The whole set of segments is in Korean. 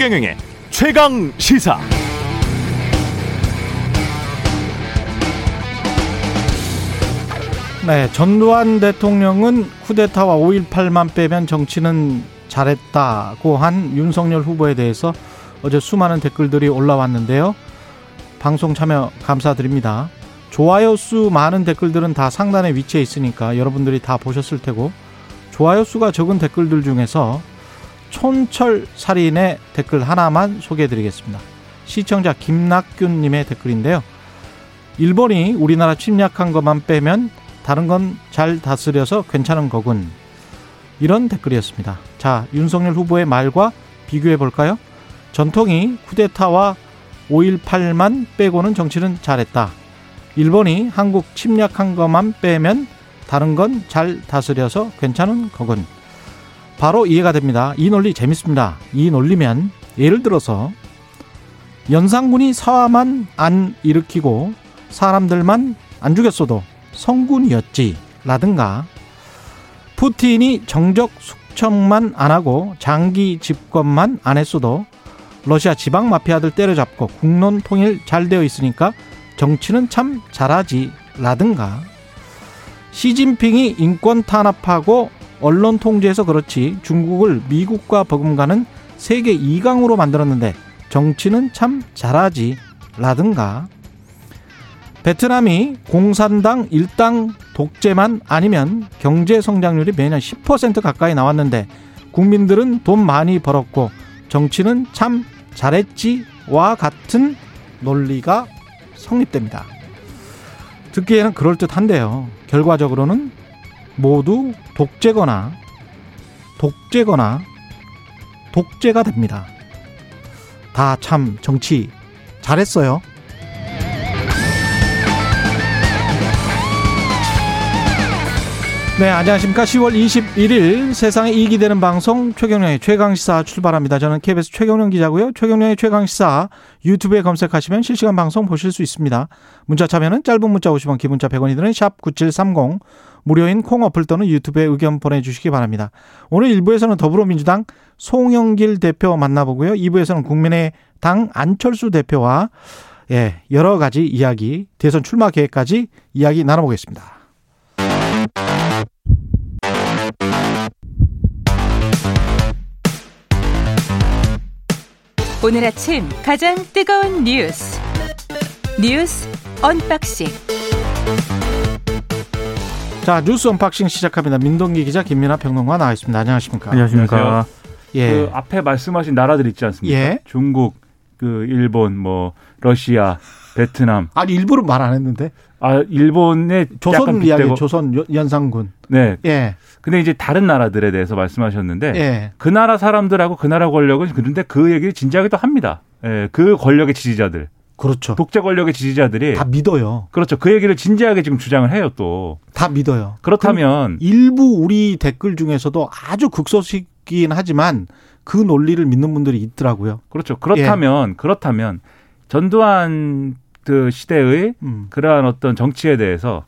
최경영의 최강 시사. 네, 전두환 대통령은 쿠데타와 5.18만 빼면 정치는 잘했다고 한 윤석열 후보에 대해서 어제 수많은 댓글들이 올라왔는데요. 방송 참여 감사드립니다. 좋아요 수 많은 댓글들은 다 상단에 위치해 있으니까 여러분들이 다 보셨을 테고 좋아요 수가 적은 댓글들 중에서 촌철 살인의 댓글 하나만 소개해 드리겠습니다. 시청자 김낙균님의 댓글인데요. 일본이 우리나라 침략한 것만 빼면 다른 건 잘 다스려서 괜찮은 거군. 이런 댓글이었습니다. 자, 윤석열 후보의 말과 비교해 볼까요? 전통이 쿠데타와 5.18만 빼고는 정치는 잘했다. 일본이 한국 침략한 것만 빼면 다른 건 잘 다스려서 괜찮은 거군. 바로 이해가 됩니다. 이 논리 재밌습니다. 이 논리면 예를 들어서 연산군이 사화만 안 일으키고 사람들만 안 죽였어도 성군이었지 라든가 푸틴이 정적 숙청만 안 하고 장기 집권만 안 했어도 러시아 지방 마피아들 때려잡고 국론 통일 잘 되어 있으니까 정치는 참 잘하지 라든가 시진핑이 인권 탄압하고 언론 통제해서 그렇지 중국을 미국과 버금가는 세계 2강으로 만들었는데 정치는 참 잘하지 라든가 베트남이 공산당 일당 독재만 아니면 경제 성장률이 매년 10% 가까이 나왔는데 국민들은 돈 많이 벌었고 정치는 참 잘했지와 같은 논리가 성립됩니다. 듣기에는 그럴듯한데요. 결과적으로는 모두 독재거나 독재거나 독재가 됩니다. 다 참 정치 잘했어요. 네, 안녕하십니까. 10월 21일 세상에 이익이 되는 방송 최경련의 최강시사 출발합니다. 저는 KBS 최경련 기자고요. 최경련의 최강시사 유튜브에 검색하시면 실시간 방송 보실 수 있습니다. 문자 참여는 짧은 문자 50원, 기본자 100원이 드는 샵 9730 무료인 콩 어플 또는 유튜브에 의견 보내주시기 바랍니다. 오늘 1부에서는 더불어민주당 송영길 대표 만나보고요. 2부에서는 국민의당 안철수 대표와 예, 여러 가지 이야기, 대선 출마 계획까지 이야기 나눠보겠습니다. 오늘 아침 가장 뜨거운 뉴스 뉴스 unboxing 자 뉴스 unboxing 시작합니다. 민동기 기자 김민아 평론가 나와 있습니다. 안녕하십니까? 안녕하십니까? 예. 그 앞에 말씀하신 나라들 있지 않습니까? 예. 중국, 그 일본, 뭐 러시아, 베트남. 아니 일부러 말 안 했는데 아 일본의 조선 이야기 조선 여- 연산군. 네. 예. 근데 이제 다른 나라들에 대해서 말씀하셨는데 예. 그 나라 사람들하고 그 나라 권력은 그런데 그 얘기를 진지하게 또 합니다. 예. 그 권력의 지지자들, 그렇죠. 독재 권력의 지지자들이 다 믿어요. 그렇죠. 그 얘기를 진지하게 지금 주장을 해요. 또 다 믿어요. 그렇다면 일부 우리 댓글 중에서도 아주 극소식이긴 하지만 그 논리를 믿는 분들이 있더라고요. 그렇죠. 예. 그렇다면 그렇다면 전두환 그 시대의 음. 그러한 어떤 정치에 대해서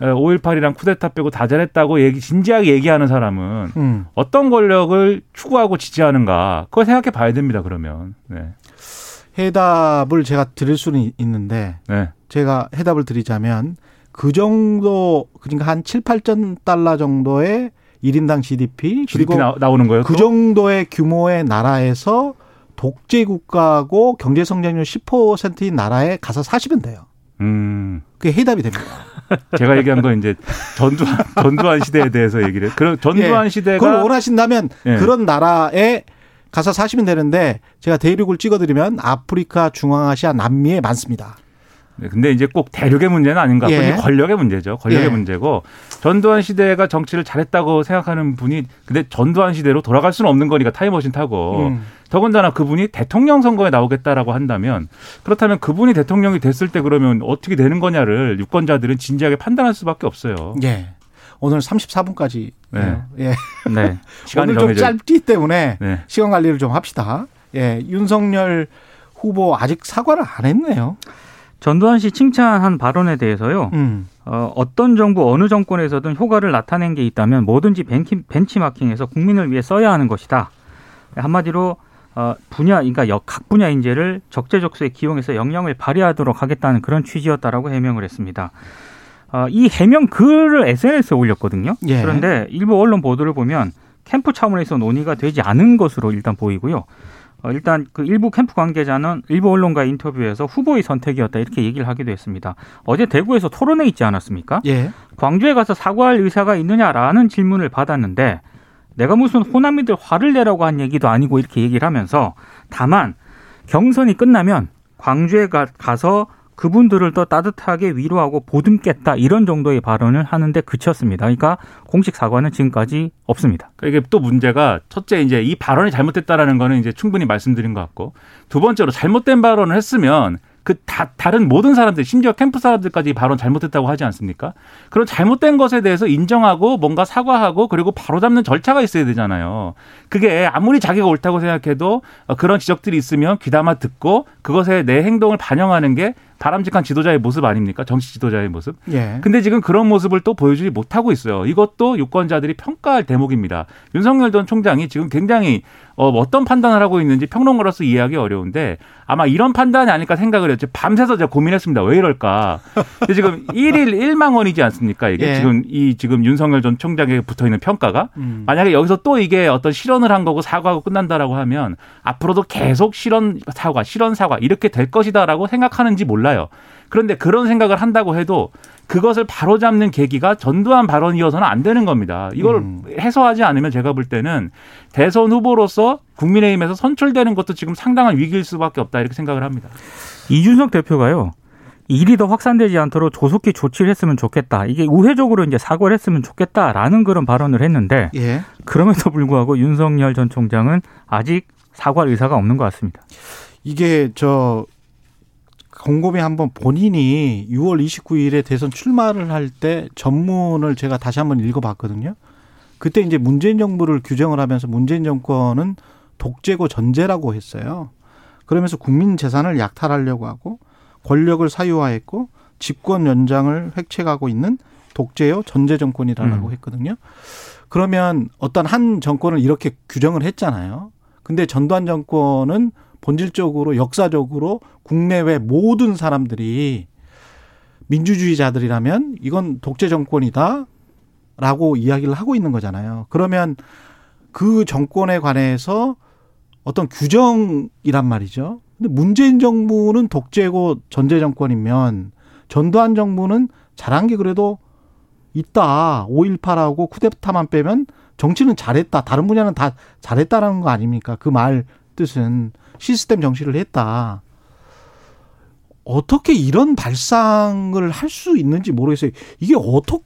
5.18이랑 쿠데타 빼고 다 잘했다고 얘기 진지하게 얘기하는 사람은 음. 어떤 권력을 추구하고 지지하는가 그걸 생각해 봐야 됩니다. 그러면 네. 해답을 제가 드릴 수는 있- 있는데 네. 제가 해답을 드리자면 그 정도 그러니까 한 7, 8천 달러 정도의 1인당 GDP GDP 그리고 나, 나오는 거예요. 그 또? 정도의 규모의 나라에서 독재 국가고 경제 성장률 10%인 나라에 가서 사시면 돼요. 음. 그게 해답이 됩니다. 제가 얘기한 건 이제 전두환 전두환 시대에 대해서 얘기를. 그런 전두환 예. 시대가 그걸 원하신다면 예. 그런 나라에 가서 사시면 되는데 제가 대륙을 찍어드리면 아프리카, 중앙아시아, 남미에 많습니다. 네, 근데 이제 꼭 대륙의 문제는 아닌 것 같고 예. 권력의 문제죠. 권력의 예. 문제고 전두환 시대가 정치를 잘했다고 생각하는 분이 근데 전두환 시대로 돌아갈 수는 없는 거니까 타임머신 타고 음. 더군다나 그분이 대통령 선거에 나오겠다라고 한다면 그렇다면 그분이 대통령이 됐을 때 그러면 어떻게 되는 거냐를 유권자들은 진지하게 판단할 수밖에 없어요. 예. 오늘 34분까지. 네. 예. 네. 오늘 좀 정해져. 짧기 때문에 네. 시간 관리를 좀 합시다. 예. 윤석열 후보 아직 사과를 안 했네요. 전두환 씨 칭찬한 발언에 대해서요. 음. 어, 어떤 정부 어느 정권에서든 효과를 나타낸 게 있다면 뭐든지 벤치, 벤치마킹해서 국민을 위해 써야 하는 것이다. 한마디로 어, 분야, 그러니까 역- 각 분야 인재를 적재적소에 기용해서 역량을 발휘하도록 하겠다는 그런 취지였다라고 해명을 했습니다. 어, 이 해명 글을 SNS에 올렸거든요. 예. 그런데 일부 언론 보도를 보면 캠프 차원에서 논의가 되지 않은 것으로 일단 보이고요. 어, 일단 그 일부 캠프 관계자는 일부 언론과의 인터뷰에서 후보의 선택이었다 이렇게 얘기를 하기도 했습니다. 어제 대구에서 토론회 있지 않았습니까? 예. 광주에 가서 사과할 의사가 있느냐라는 질문을 받았는데 내가 무슨 호남이들 화를 내라고 한 얘기도 아니고 이렇게 얘기를 하면서 다만 경선이 끝나면 광주에 가, 가서 그분들을 더 따뜻하게 위로하고 보듬겠다 이런 정도의 발언을 하는데 그쳤습니다. 그러니까 공식 사과는 지금까지 없습니다. 그러니까 이게 또 문제가 첫째 이제 이 발언이 잘못됐다라는 거는 이제 충분히 말씀드린 것 같고 두 번째로 잘못된 발언을 했으면 그 다, 다른 모든 사람들 심지어 캠프 사람들까지 이 발언 잘못됐다고 하지 않습니까? 그런 잘못된 것에 대해서 인정하고 뭔가 사과하고 그리고 바로잡는 절차가 있어야 되잖아요. 그게 아무리 자기가 옳다고 생각해도 어, 그런 지적들이 있으면 귀담아 듣고 그것에 내 행동을 반영하는 게 바람직한 지도자의 모습 아닙니까? 정치 지도자의 모습. 예. 근데 지금 그런 모습을 또 보여주지 못하고 있어요. 이것도 유권자들이 평가할 대목입니다. 윤석열 전 총장이 지금 굉장히 어, 어떤 판단을 하고 있는지 평론가로서 이해하기 어려운데 아마 이런 판단이 아닐까 생각을 했죠. 밤새서 제가 고민했습니다. 왜 이럴까? 근데 지금 1일 1만 원이지 않습니까? 이게 예. 지금 이 지금 윤석열 전 총장에게 붙어 있는 평가가 음. 만약에 여기서 또 이게 어떤 실언을 한 거고 사과하고 끝난다라고 하면 앞으로도 계속 실언 사과, 실언 사과 이렇게 될 것이다라고 생각하는지 몰라요. 그런데 그런 생각을 한다고 해도 그것을 바로잡는 계기가 전두환 발언이어서는 안 되는 겁니다. 이걸 음. 해소하지 않으면 제가 볼 때는 대선 후보로서 국민의힘에서 선출되는 것도 지금 상당한 위기일 수밖에 없다 이렇게 생각을 합니다. 이준석 대표가요. 일이 더 확산되지 않도록 조속히 조치를 했으면 좋겠다. 이게 우회적으로 이제 사과를 했으면 좋겠다라는 그런 발언을 했는데 예. 그럼에도 불구하고 윤석열 전 총장은 아직 사과할 의사가 없는 것 같습니다. 이게 저 곰곰이 한번 본인이 6월 29일에 대선 출마를 할 때 전문을 제가 다시 한번 읽어봤거든요. 그때 이제 문재인 정부를 규정을 하면서 문재인 정권은 독재고 전제라고 했어요. 그러면서 국민 재산을 약탈하려고 하고 권력을 사유화했고 집권 연장을 획책하고 있는 독재요 전제 정권이라고 음. 했거든요. 그러면 어떤 한 정권을 이렇게 규정을 했잖아요. 근데 전두환 정권은 본질적으로 역사적으로 국내외 모든 사람들이 민주주의자들이라면 이건 독재 정권이다. 라고 이야기를 하고 있는 거잖아요. 그러면 그 정권에 관해서 어떤 규정이란 말이죠. 근데 문재인 정부는 독재고 전제 정권이면 전두환 정부는 잘한 게 그래도 있다. 5.18하고 쿠데타만 빼면 정치는 잘했다. 다른 분야는 다 잘했다라는 거 아닙니까? 그 말 뜻은 시스템 정치를 했다. 어떻게 이런 발상을 할 수 있는지 모르겠어요. 이게 어떻게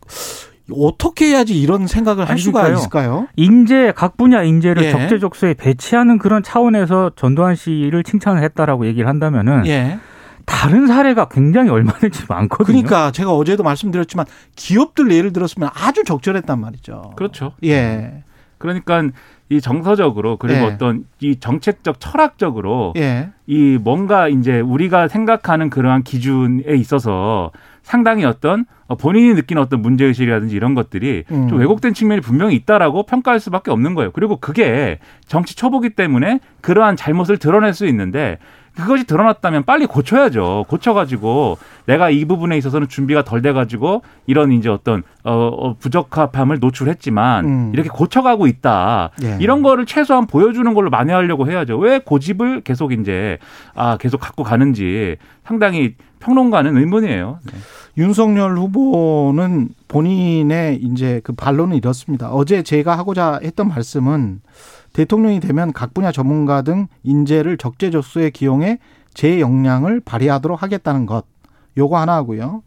어떻게 해야지 이런 생각을 할 아니, 수가 그러니까요. 있을까요? 인재 각 분야 인재를 예. 적재적소에 배치하는 그런 차원에서 전두환 씨를 칭찬을 했다라고 얘기를 한다면은 예. 다른 사례가 굉장히 얼마든지 많거든요. 그러니까 제가 어제도 말씀드렸지만 기업들 예를 들었으면 아주 적절했단 말이죠. 그렇죠. 예. 그러니까 이 정서적으로 그리고 예. 어떤 이 정책적 철학적으로 예. 이 뭔가 이제 우리가 생각하는 그러한 기준에 있어서 상당히 어떤 어, 본인이 느끼는 어떤 문제 의식이라든지 이런 것들이 음. 좀 왜곡된 측면이 분명히 있다라고 평가할 수밖에 없는 거예요. 그리고 그게 정치 초보기 때문에 그러한 잘못을 드러낼 수 있는데 그것이 드러났다면 빨리 고쳐야죠. 고쳐가지고 내가 이 부분에 있어서는 준비가 덜 돼가지고 이런 이제 어떤 어, 어, 부적합함을 노출했지만 음. 이렇게 고쳐가고 있다. 예. 이런 거를 최소한 보여주는 걸로 만회하려고 해야죠. 왜 고집을 계속 이제 아 계속 갖고 가는지 상당히 평론가는 의문이에요. 네. 윤석열 후보는 본인의 이제 그 반론은 이렇습니다. 어제 제가 하고자 했던 말씀은 대통령이 되면 각 분야 전문가 등 인재를 적재적소에 기용해 제 역량을 발휘하도록 하겠다는 것. 요거 하나 하고요.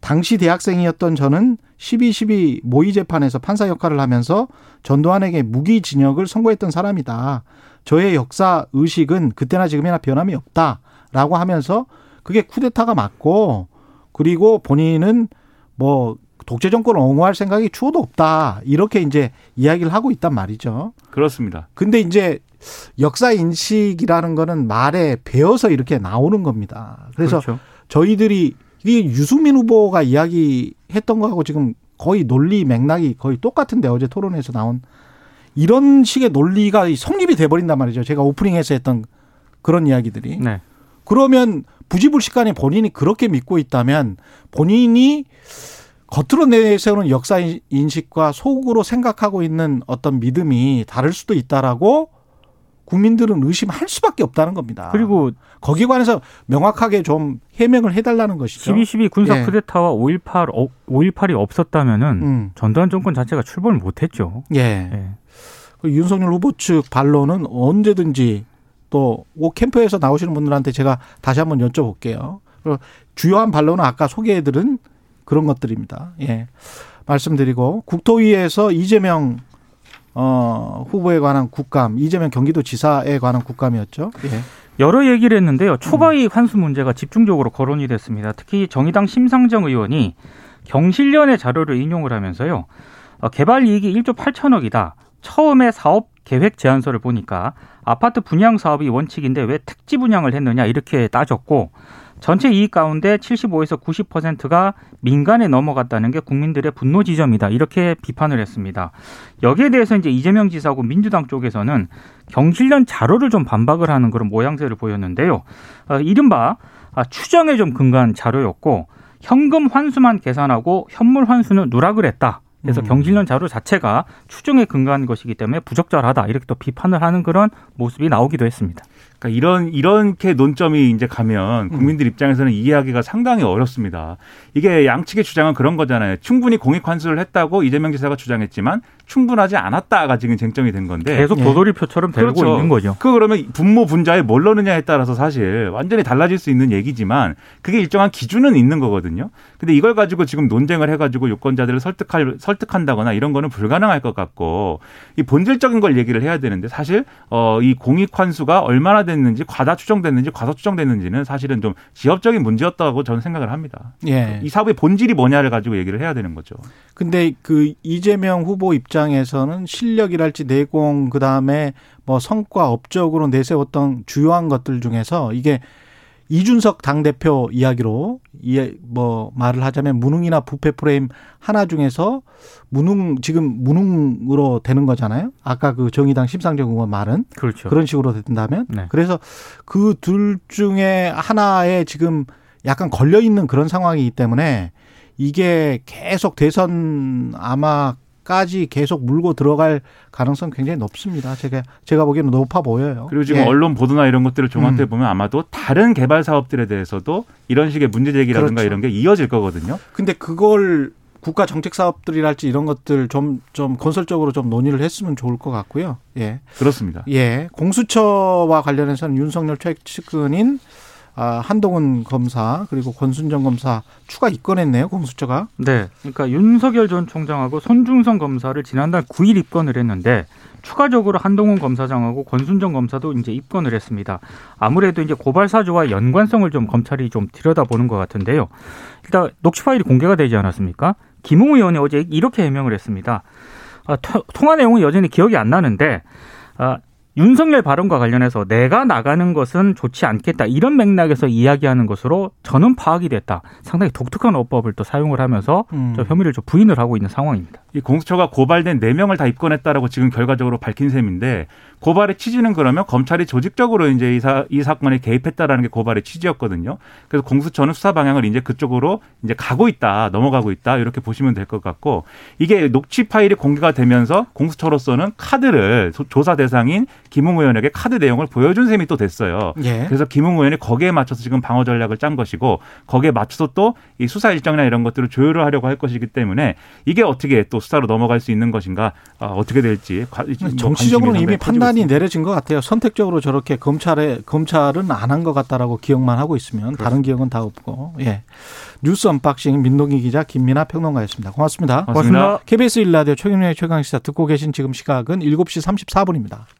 당시 대학생이었던 저는 12.12 모의 재판에서 판사 역할을 하면서 전두환에게 무기 징역을 선고했던 사람이다. 저의 역사 의식은 그때나 지금이나 변함이 없다라고 하면서 그게 쿠데타가 맞고 그리고 본인은 뭐 독재 정권을 옹호할 생각이 추호도 없다. 이렇게 이제 이야기를 하고 있단 말이죠. 그렇습니다. 근데 이제 역사 인식이라는 거는 말에 배어서 이렇게 나오는 겁니다. 그래서 그렇죠. 저희들이 이게 유승민 후보가 이야기했던 거하고 지금 거의 논리 맥락이 거의 똑같은데 어제 토론에서 나온 이런 식의 논리가 성립이 돼버린단 말이죠. 제가 오프닝에서 했던 그런 이야기들이. 네. 그러면 부지불식간에 본인이 그렇게 믿고 있다면 본인이 겉으로 내세우는 역사 인식과 속으로 생각하고 있는 어떤 믿음이 다를 수도 있다라고 국민들은 의심할 수밖에 없다는 겁니다. 그리고 거기에 관해서 명확하게 좀 해명을 해달라는 것이죠. 12.12 군사 예. 쿠데타와 5.18, 어, 5.18이 없었다면은 음. 전두환 정권 자체가 출범을 못했죠. 예. 예. 그 윤석열 후보 측 반론은 언제든지 또오 캠프에서 나오시는 분들한테 제가 다시 한번 여쭤볼게요. 그리고 주요한 반론은 아까 소개해드린 그런 것들입니다. 예. 말씀드리고 국토위에서 이재명 어, 후보에 관한 국감, 이재명 경기도지사에 관한 국감이었죠. 예. 여러 얘기를 했는데요. 음. 초과이익 환수 문제가 집중적으로 거론이 됐습니다. 특히 정의당 심상정 의원이 경실련의 자료를 인용을 하면서요. 어, 개발 이익이 1조 8천억이다. 처음에 사업 계획 제안서를 보니까 아파트 분양 사업이 원칙인데 왜 특지 분양을 했느냐 이렇게 따졌고 전체 이익 가운데 75에서 90%가 민간에 넘어갔다는 게 국민들의 분노 지점이다. 이렇게 비판을 했습니다. 여기에 대해서 이제 이재명 지사고 민주당 쪽에서는 경실련 자료를 좀 반박을 하는 그런 모양새를 보였는데요. 어, 이른바 아, 추정에 좀 근거한 자료였고 현금 환수만 계산하고 현물 환수는 누락을 했다. 그래서 음. 경실련 자료 자체가 추정에 근거한 것이기 때문에 부적절하다. 이렇게 또 비판을 하는 그런 모습이 나오기도 했습니다. 그러니까 이런 이렇게 논점이 이제 가면 국민들 입장에서는 이해하기가 상당히 어렵습니다. 이게 양측의 주장은 그런 거잖아요. 충분히 공익 환수를 했다고 이재명 지사가 주장했지만 충분하지 않았다가 지금 쟁점이 된 건데 계속 예. 도돌이표처럼 되고 그렇죠. 있는 거죠. 그 그러면 분모 분자에 뭘 넣느냐에 따라서 사실 완전히 달라질 수 있는 얘기지만 그게 일정한 기준은 있는 거거든요. 근데 이걸 가지고 지금 논쟁을 해가지고 유권자들을 설득할 설득한다거나 이런 거는 불가능할 것 같고 이 본질적인 걸 얘기를 해야 되는데 사실 어 이 공익 환수가 얼마나 됐는지 과다 추정됐는지 과소 추정됐는지는 사실은 좀 지엽적인 문제였다고 저는 생각을 합니다. 예. 이 사업의 본질이 뭐냐를 가지고 얘기를 해야 되는 거죠. 근데 그 이재명 후보 입장에서는 실력이랄지 내공 그다음에 뭐 성과 업적으로 내세웠던 주요한 것들 중에서 이게 이준석 당대표 이야기로 이해 뭐 말을 하자면 무능이나 부패 프레임 하나 중에서 무능 지금 무능으로 되는 거잖아요. 아까 그 정의당 심상정 의원 말은 그렇죠. 그런 식으로 된다면 네. 그래서 그 둘 중에 하나에 지금 약간 걸려 있는 그런 상황이기 때문에 이게 계속 대선 아마 까지 계속 물고 들어갈 가능성 굉장히 높습니다. 제가 제가 보기에는 높아 보여요. 그리고 지금 예. 언론 보도나 이런 것들을 종합해 음. 보면 아마도 다른 개발 사업들에 대해서도 이런 식의 문제 제기라든가 그렇죠. 이런 게 이어질 거거든요. 근데 그걸 국가 정책 사업들이랄지 이런 것들 좀 좀 건설적으로 좀 논의를 했으면 좋을 것 같고요. 예. 그렇습니다. 예. 공수처와 관련해서는 윤석열 최측근인 아, 한동훈 검사 그리고 권순정 검사 추가 입건했네요. 공수처가. 네. 그러니까 윤석열 전 총장하고 손중성 검사를 지난달 9일 입건을 했는데 추가적으로 한동훈 검사장하고 권순정 검사도 이제 입건을 했습니다. 아무래도 이제 고발 사주와 연관성을 좀 검찰이 좀 들여다보는 것 같은데요. 일단 녹취 파일이 공개가 되지 않았습니까? 김웅 의원이 어제 이렇게 해명을 했습니다. 아, 토- 통화 내용은 여전히 기억이 안 나는데 아, 윤석열 발언과 관련해서 내가 나가는 것은 좋지 않겠다 이런 맥락에서 이야기하는 것으로 저는 파악이 됐다. 상당히 독특한 어법을 또 사용을 하면서 음. 저 혐의를 좀 부인을 하고 있는 상황입니다. 이 공수처가 고발된 네명을 다 입건했다라고 지금 결과적으로 밝힌 셈인데 고발의 취지는 그러면 검찰이 조직적으로 이제 이, 사, 이 사건에 개입했다라는 게 고발의 취지였거든요. 그래서 공수처는 수사 방향을 이제 그쪽으로 이제 가고 있다, 넘어가고 있다 이렇게 보시면 될 것 같고 이게 녹취 파일이 공개가 되면서 공수처로서는 카드를 소- 조사 대상인 김웅 의원에게 카드 내용을 보여준 셈이 또 됐어요. 예. 그래서 김웅 의원이 거기에 맞춰서 지금 방어 전략을 짠 것이고 거기에 맞춰서 또 이 수사 일정이나 이런 것들을 조율을 하려고 할 것이기 때문에 이게 어떻게 또 수사로 넘어갈 수 있는 것인가 어, 어떻게 될지 관- 뭐 정치적으로는 이미 판단이 있습니다. 내려진 것 같아요. 선택적으로 저렇게 검찰에 검찰은 안 한 것 같다라고 기억만 하고 있으면 다른 기억은 다 없고. 예. 뉴스 unboxing 민동기 기자 김민아 평론가였습니다. 고맙습니다. 고맙습니다. KBS 일라디오 최경영의 최강 시사 듣고 계신 지금 시각은 7시 34분입니다.